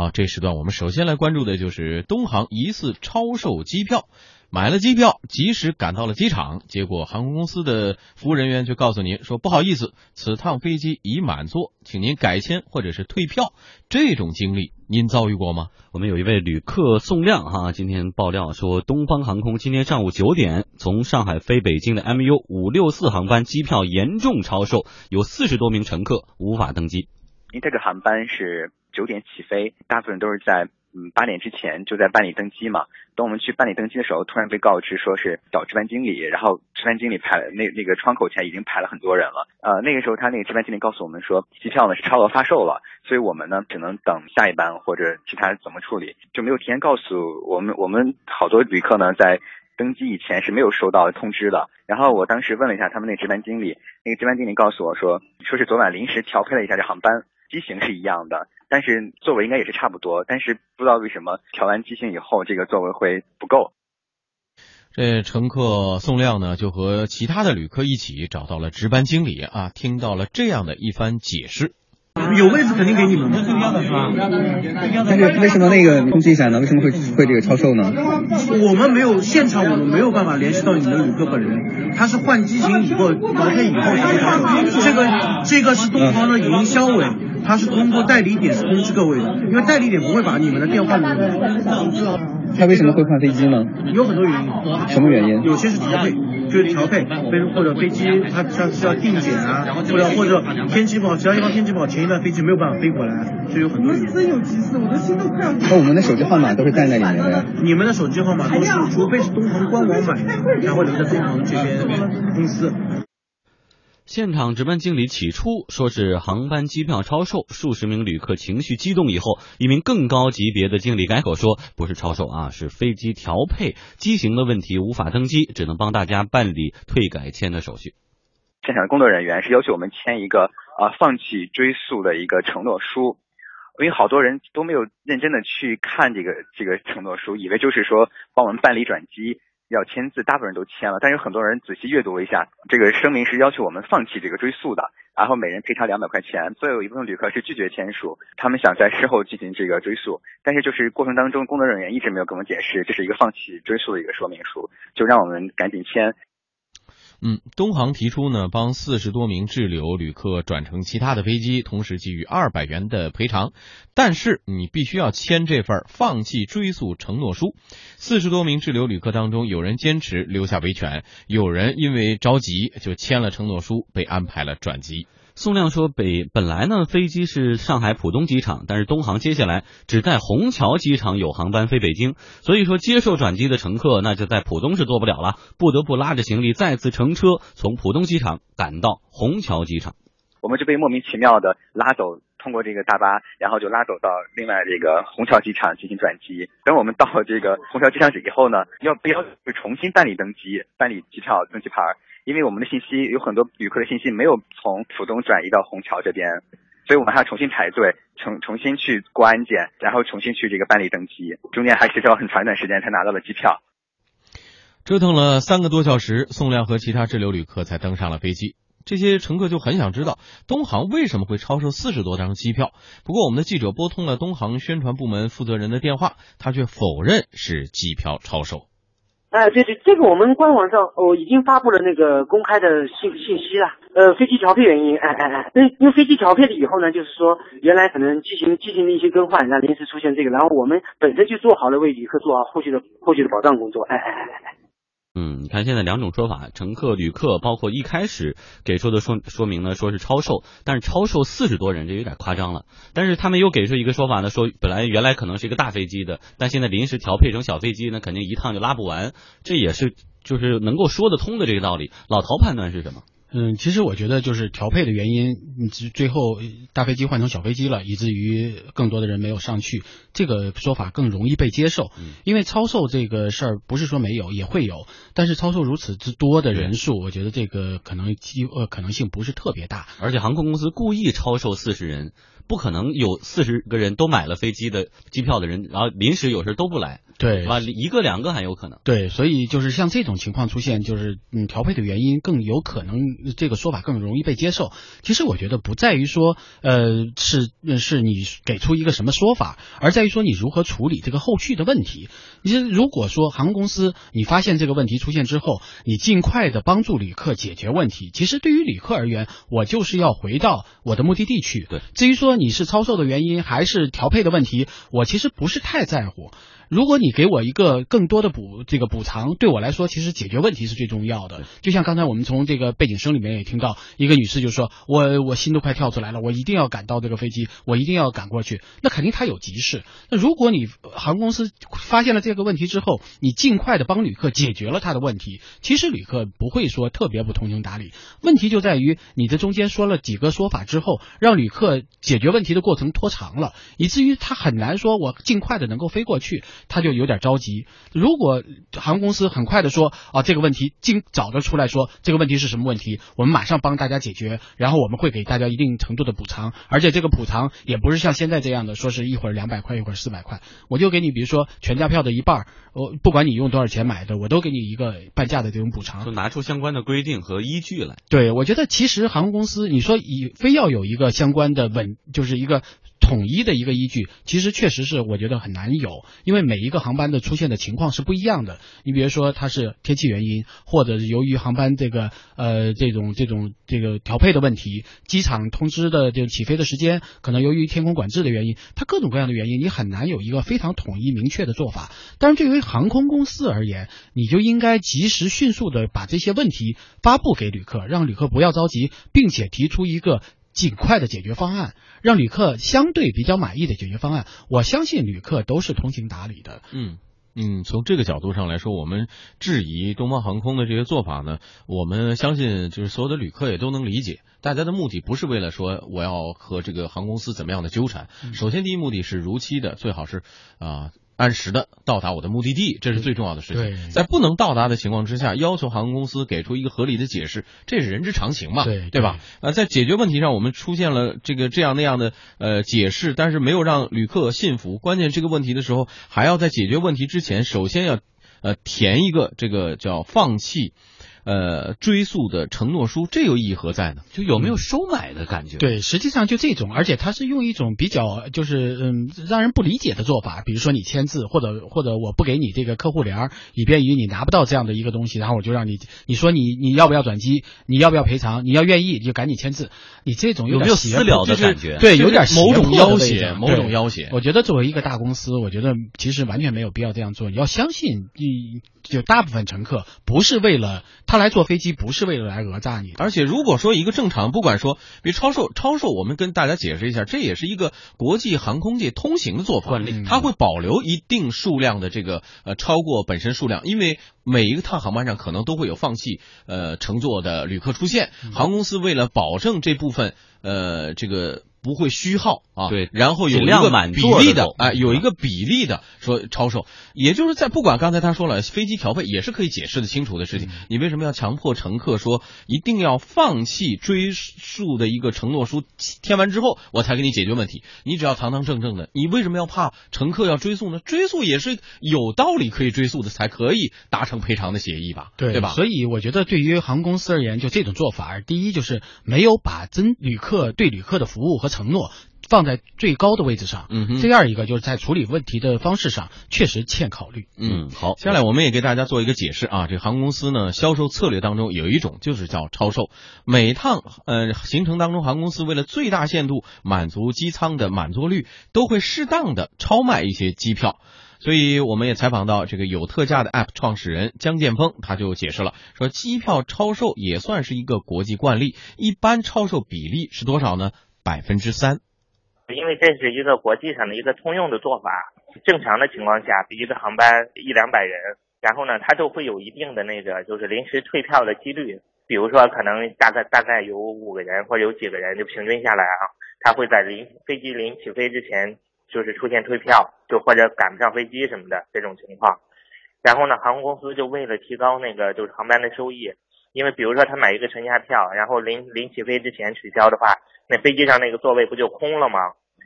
好，这时段我们首先来关注的就是东航疑似超售机票。买了机票，及时赶到了机场，结果航空公司的服务人员却告诉您说：“不好意思，此趟飞机已满座，请您改签或者是退票。”这种经历您遭遇过吗？我们有一位旅客宋亮哈，今天爆料说，东方航空今天上午九点从上海飞北京的 MU 五六四航班机票严重超售，有四十多名乘客无法登机。因为这个航班是九点起飞，大部分都是在。嗯，八点之前就在办理登机嘛。等我们去办理登机的时候，突然被告知说是找值班经理，然后值班经理排那那个窗口前已经排了很多人了。呃，那个时候他那个值班经理告诉我们说，机票呢是超额发售了，所以我们呢只能等下一班或者其他怎么处理，就没有提前告诉我们。我们好多旅客呢在登机以前是没有收到通知的。然后我当时问了一下他们那值班经理，那个值班经理告诉我说，说是昨晚临时调配了一下这航班。机型是一样的，但是座位应该也是差不多，但是不知道为什么调完机型以后，这个座位会不够。这乘客宋亮呢，就和其他的旅客一起找到了值班经理啊，听到了这样的一番解释。有位置肯定给你们，是一样的是吧？但是为什么那个通知一下呢？为什么会会这个超售呢？我们没有现场，我们没有办法联系到你们旅客本人，他是换机型以后调配以后才超售。这个这个是东方的营销委。他是通过代理点通知各位的，因为代理点不会把你们的电话留。他为什么会换飞机呢？有很多原因。什么原因？有些是调配，就是调配，飞或者飞机它像需要定检啊，或者或者天气不好，其他地方天气不好，前一段飞机没有办法飞过来，就有很多。真有急事，我的心都快要。那我们的手机号码都是在那里面的。你们的手机号码都是，除非是东航官网买，才会留在东航这边公司。现场值班经理起初说是航班机票超售，数十名旅客情绪激动以后，一名更高级别的经理改口说不是超售啊，是飞机调配机型的问题，无法登机，只能帮大家办理退改签的手续。现场的工作人员是要求我们签一个啊放弃追诉的一个承诺书，因为好多人都没有认真的去看这个这个承诺书，以为就是说帮我们办理转机。要签字，大部分人都签了，但是很多人仔细阅读了一下，这个声明是要求我们放弃这个追诉的，然后每人赔偿两百块钱。所以有一部分旅客是拒绝签署，他们想在事后进行这个追诉，但是就是过程当中工作人员一直没有跟我们解释，这是一个放弃追诉的一个说明书，就让我们赶紧签。嗯，东航提出呢，帮四十多名滞留旅客转乘其他的飞机，同时给予二百元的赔偿，但是你必须要签这份放弃追诉承诺书。四十多名滞留旅客当中，有人坚持留下维权，有人因为着急就签了承诺书，被安排了转机。宋亮说：“北本来呢，飞机是上海浦东机场，但是东航接下来只在虹桥机场有航班飞北京，所以说接受转机的乘客那就在浦东是坐不了了，不得不拉着行李再次乘车从浦东机场赶到虹桥机场。我们就被莫名其妙的拉走，通过这个大巴，然后就拉走到另外这个虹桥机场进行转机。等我们到这个虹桥机场以后呢，要不要重新办理登机，办理机票登机牌？”因为我们的信息有很多旅客的信息没有从浦东转移到虹桥这边，所以我们还要重新排队，重重新去过安检，然后重新去这个办理登机，中间还需要很长一段时间才拿到了机票。折腾了三个多小时，宋亮和其他滞留旅客才登上了飞机。这些乘客就很想知道，东航为什么会超售四十多张机票？不过我们的记者拨通了东航宣传部门负责人的电话，他却否认是机票超售。哎，对对，这个我们官网上哦已经发布了那个公开的信信息了。呃，飞机调配原因，哎哎哎，因因为飞机调配了以后呢，就是说原来可能机型机型的一些更换，然后临时出现这个，然后我们本身就做好了为旅客做好后续的后续的保障工作。哎哎哎哎哎。嗯，你看现在两种说法，乘客、旅客，包括一开始给出的说说明呢，说是超售，但是超售四十多人，这有点夸张了。但是他们又给出一个说法呢，说本来原来可能是一个大飞机的，但现在临时调配成小飞机，那肯定一趟就拉不完，这也是就是能够说得通的这个道理。老陶判断是什么？嗯，其实我觉得就是调配的原因，你最后大飞机换成小飞机了，以至于更多的人没有上去，这个说法更容易被接受。因为超售这个事儿不是说没有，也会有，但是超售如此之多的人数，我觉得这个可能机呃可能性不是特别大。而且航空公司故意超售四十人，不可能有四十个人都买了飞机的机票的人，然后临时有事都不来。对，是吧？一个两个还有可能。对，所以就是像这种情况出现，就是嗯调配的原因更有可能这个说法更容易被接受。其实我觉得不在于说呃是是你给出一个什么说法，而在于说你如何处理这个后续的问题。你如果说航空公司你发现这个问题出现之后，你尽快的帮助旅客解决问题，其实对于旅客而言，我就是要回到我的目的地去。对，至于说你是超售的原因还是调配的问题，我其实不是太在乎。如果你给我一个更多的补这个补偿，对我来说，其实解决问题是最重要的。就像刚才我们从这个背景声里面也听到，一个女士就说：“我我心都快跳出来了，我一定要赶到这个飞机，我一定要赶过去。”那肯定她有急事。那如果你航空公司发现了这个问题之后，你尽快的帮旅客解决了他的问题，其实旅客不会说特别不通情达理。问题就在于你这中间说了几个说法之后，让旅客解决问题的过程拖长了，以至于他很难说我尽快的能够飞过去。他就有点着急。如果航空公司很快的说啊，这个问题尽早的出来说这个问题是什么问题，我们马上帮大家解决，然后我们会给大家一定程度的补偿，而且这个补偿也不是像现在这样的，说是一会儿两百块，一会儿四百块，我就给你，比如说全价票的一半，我不管你用多少钱买的，我都给你一个半价的这种补偿，就拿出相关的规定和依据来。对，我觉得其实航空公司，你说以非要有一个相关的稳，就是一个。统一的一个依据，其实确实是我觉得很难有，因为每一个航班的出现的情况是不一样的。你比如说它是天气原因，或者是由于航班这个呃这种这种这个调配的问题，机场通知的这个起飞的时间，可能由于天空管制的原因，它各种各样的原因，你很难有一个非常统一明确的做法。但是对于航空公司而言，你就应该及时迅速的把这些问题发布给旅客，让旅客不要着急，并且提出一个。尽快的解决方案，让旅客相对比较满意的解决方案，我相信旅客都是通情达理的。嗯嗯，从这个角度上来说，我们质疑东方航空的这些做法呢，我们相信就是所有的旅客也都能理解。大家的目的不是为了说我要和这个航空公司怎么样的纠缠，首先第一目的是如期的，最好是啊。按时的到达我的目的地，这是最重要的事情。在不能到达的情况之下，要求航空公司给出一个合理的解释，这是人之常情嘛？对对吧？呃，在解决问题上，我们出现了这个这样那样的呃解释，但是没有让旅客信服。关键这个问题的时候，还要在解决问题之前，首先要呃填一个这个叫放弃。呃，追溯的承诺书，这有意义何在呢？就有没有收买的感觉？对，实际上就这种，而且他是用一种比较就是嗯让人不理解的做法，比如说你签字，或者或者我不给你这个客户联，以便于你拿不到这样的一个东西，然后我就让你你说你你要不要转机，你要不要赔偿，你要愿意你就赶紧签字，你这种有没有私了的感觉？对，有点某种要挟，某种要挟。我觉得作为一个大公司，我觉得其实完全没有必要这样做。你要相信，你就大部分乘客不是为了他来坐飞机不。是为了来讹诈你，而且如果说一个正常，不管说，比如超售，超售，我们跟大家解释一下，这也是一个国际航空界通行的做法，它会保留一定数量的这个呃超过本身数量，因为每一个趟航班上可能都会有放弃呃乘坐的旅客出现，航空公司为了保证这部分呃这个。不会虚耗啊，对，然后有一个比例的，哎，有一个比例的说超售，也就是在不管刚才他说了飞机调配也是可以解释的清楚的事情，你为什么要强迫乘客说一定要放弃追溯的一个承诺书填完之后我才给你解决问题？你只要堂堂正正的，你为什么要怕乘客要追溯呢？追溯也是有道理可以追溯的，才可以达成赔偿的协议吧？对对吧？所以我觉得对于航空公司而言，就这种做法，第一就是没有把真旅客对旅客的服务和承诺放在最高的位置上。嗯哼。第二一个就是在处理问题的方式上确实欠考虑。嗯，好。接下来我们也给大家做一个解释啊，这航空公司呢销售策略当中有一种就是叫超售。每趟呃行程当中，航空公司为了最大限度满足机舱的满座率，都会适当的超卖一些机票。所以我们也采访到这个有特价的 App 创始人江建峰，他就解释了，说机票超售也算是一个国际惯例，一般超售比例是多少呢？百分之三，因为这是一个国际上的一个通用的做法。正常的情况下，一个航班一两百人，然后呢，它都会有一定的那个就是临时退票的几率。比如说，可能大概大概有五个人或者有几个人，就平均下来啊，他会在临飞机临起飞之前，就是出现退票，就或者赶不上飞机什么的这种情况。然后呢，航空公司就为了提高那个就是航班的收益。因为比如说他买一个全价票，然后临临起飞之前取消的话，那飞机上那个座位不就空了吗？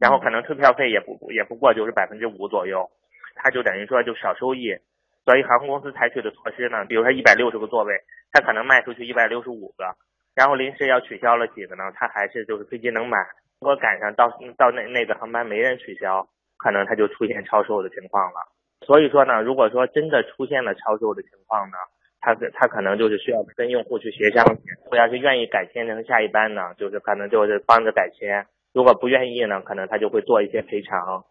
然后可能退票费也不也不过就是百分之五左右，他就等于说就少收益。所以航空公司采取的措施呢，比如说一百六十个座位，他可能卖出去一百六十五个，然后临时要取消了几个呢，他还是就是飞机能买。如果赶上到到那那个航班没人取消，可能他就出现超售的情况了。所以说呢，如果说真的出现了超售的情况呢，他他可能就是需要跟用户去协商。如果要是愿意改签成下一班呢，就是可能就是帮着改签；如果不愿意呢，可能他就会做一些赔偿。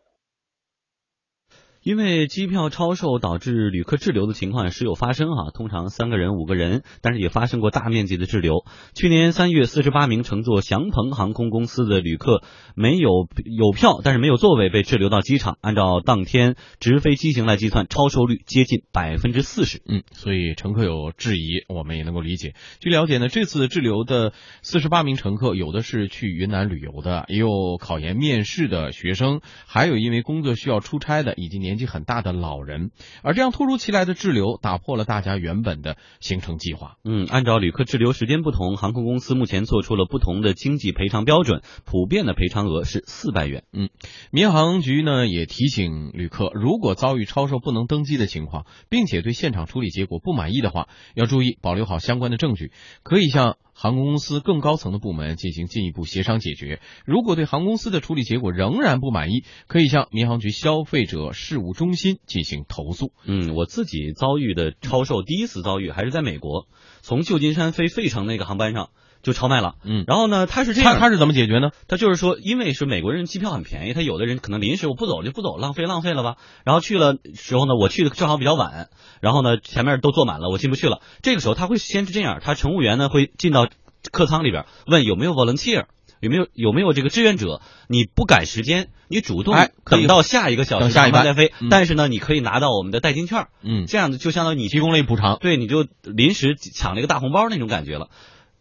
因为机票超售导致旅客滞留的情况时有发生哈，通常三个人五个人，但是也发生过大面积的滞留。去年三月，四十八名乘坐祥鹏航空公司的旅客没有有票，但是没有座位被滞留到机场。按照当天直飞机型来计算，超售率接近百分之四十。嗯，所以乘客有质疑，我们也能够理解。据了解呢，这次滞留的四十八名乘客，有的是去云南旅游的，也有考研面试的学生，还有因为工作需要出差的，以及年。年纪很大的老人，而这样突如其来的滞留打破了大家原本的行程计划。嗯，按照旅客滞留时间不同，航空公司目前做出了不同的经济赔偿标准，普遍的赔偿额是四百元。嗯，民航局呢也提醒旅客，如果遭遇超售不能登机的情况，并且对现场处理结果不满意的话，要注意保留好相关的证据，可以向。航空公司更高层的部门进行进一步协商解决。如果对航空公司的处理结果仍然不满意，可以向民航局消费者事务中心进行投诉。嗯，我自己遭遇的超售，第一次遭遇还是在美国，从旧金山飞费城那个航班上。就超卖了，嗯，然后呢，他是这样，他是怎么解决呢？他就是说，因为是美国人机票很便宜，他有的人可能临时我不走就不走，浪费浪费了吧。然后去了时候呢，我去的正好比较晚，然后呢前面都坐满了，我进不去了。这个时候他会先是这样，他乘务员呢会进到客舱里边问有没有 volunteer，有没有有没有这个志愿者？你不赶时间，你主动等到下一个小时下一班再飞，但是呢你可以拿到我们的代金券，嗯，这样子就相当于你提供了一补偿，对，你就临时抢了一个大红包那种感觉了。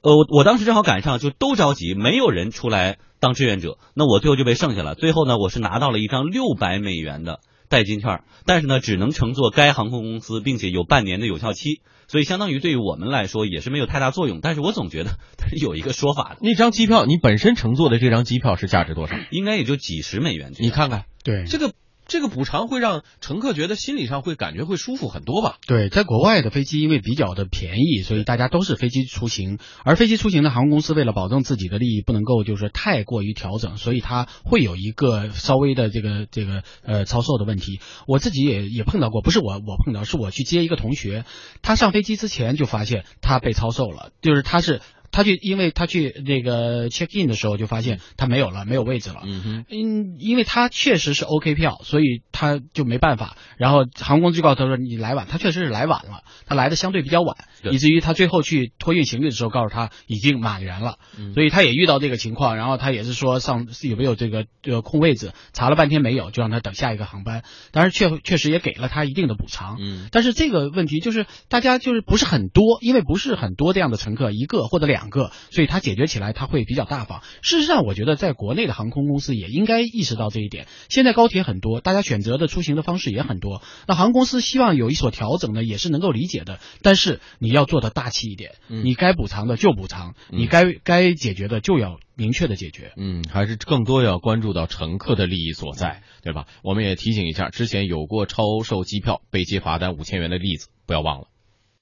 呃，我我当时正好赶上，就都着急，没有人出来当志愿者，那我最后就被剩下了。最后呢，我是拿到了一张六百美元的代金券，但是呢，只能乘坐该航空公司，并且有半年的有效期，所以相当于对于我们来说也是没有太大作用。但是我总觉得它是有一个说法的，那张机票你本身乘坐的这张机票是价值多少？应该也就几十美元。你看看，对这个。这个补偿会让乘客觉得心理上会感觉会舒服很多吧？对，在国外的飞机因为比较的便宜，所以大家都是飞机出行。而飞机出行的航空公司为了保证自己的利益，不能够就是太过于调整，所以它会有一个稍微的这个这个呃超售的问题。我自己也也碰到过，不是我我碰到，是我去接一个同学，他上飞机之前就发现他被超售了，就是他是。他去，因为他去那个 check in 的时候就发现他没有了，没有位置了。嗯哼，因因为他确实是 OK 票，所以他就没办法。然后航空公司就告诉他说你来晚，他确实是来晚了，他来的相对比较晚，以至于他最后去托运行李的时候告诉他已经满员了。所以他也遇到这个情况，然后他也是说上有没有这个这个空位置，查了半天没有，就让他等下一个航班。当然确确实也给了他一定的补偿。嗯，但是这个问题就是大家就是不是很多，因为不是很多这样的乘客，一个或者两。两个，所以它解决起来它会比较大方。事实上，我觉得在国内的航空公司也应该意识到这一点。现在高铁很多，大家选择的出行的方式也很多。那航空公司希望有一所调整呢，也是能够理解的。但是你要做的大气一点，你该补偿的就补偿，你该该解决的就要明确的解决。嗯，还是更多要关注到乘客的利益所在，对吧？我们也提醒一下，之前有过超售机票被揭罚单五千元的例子，不要忘了。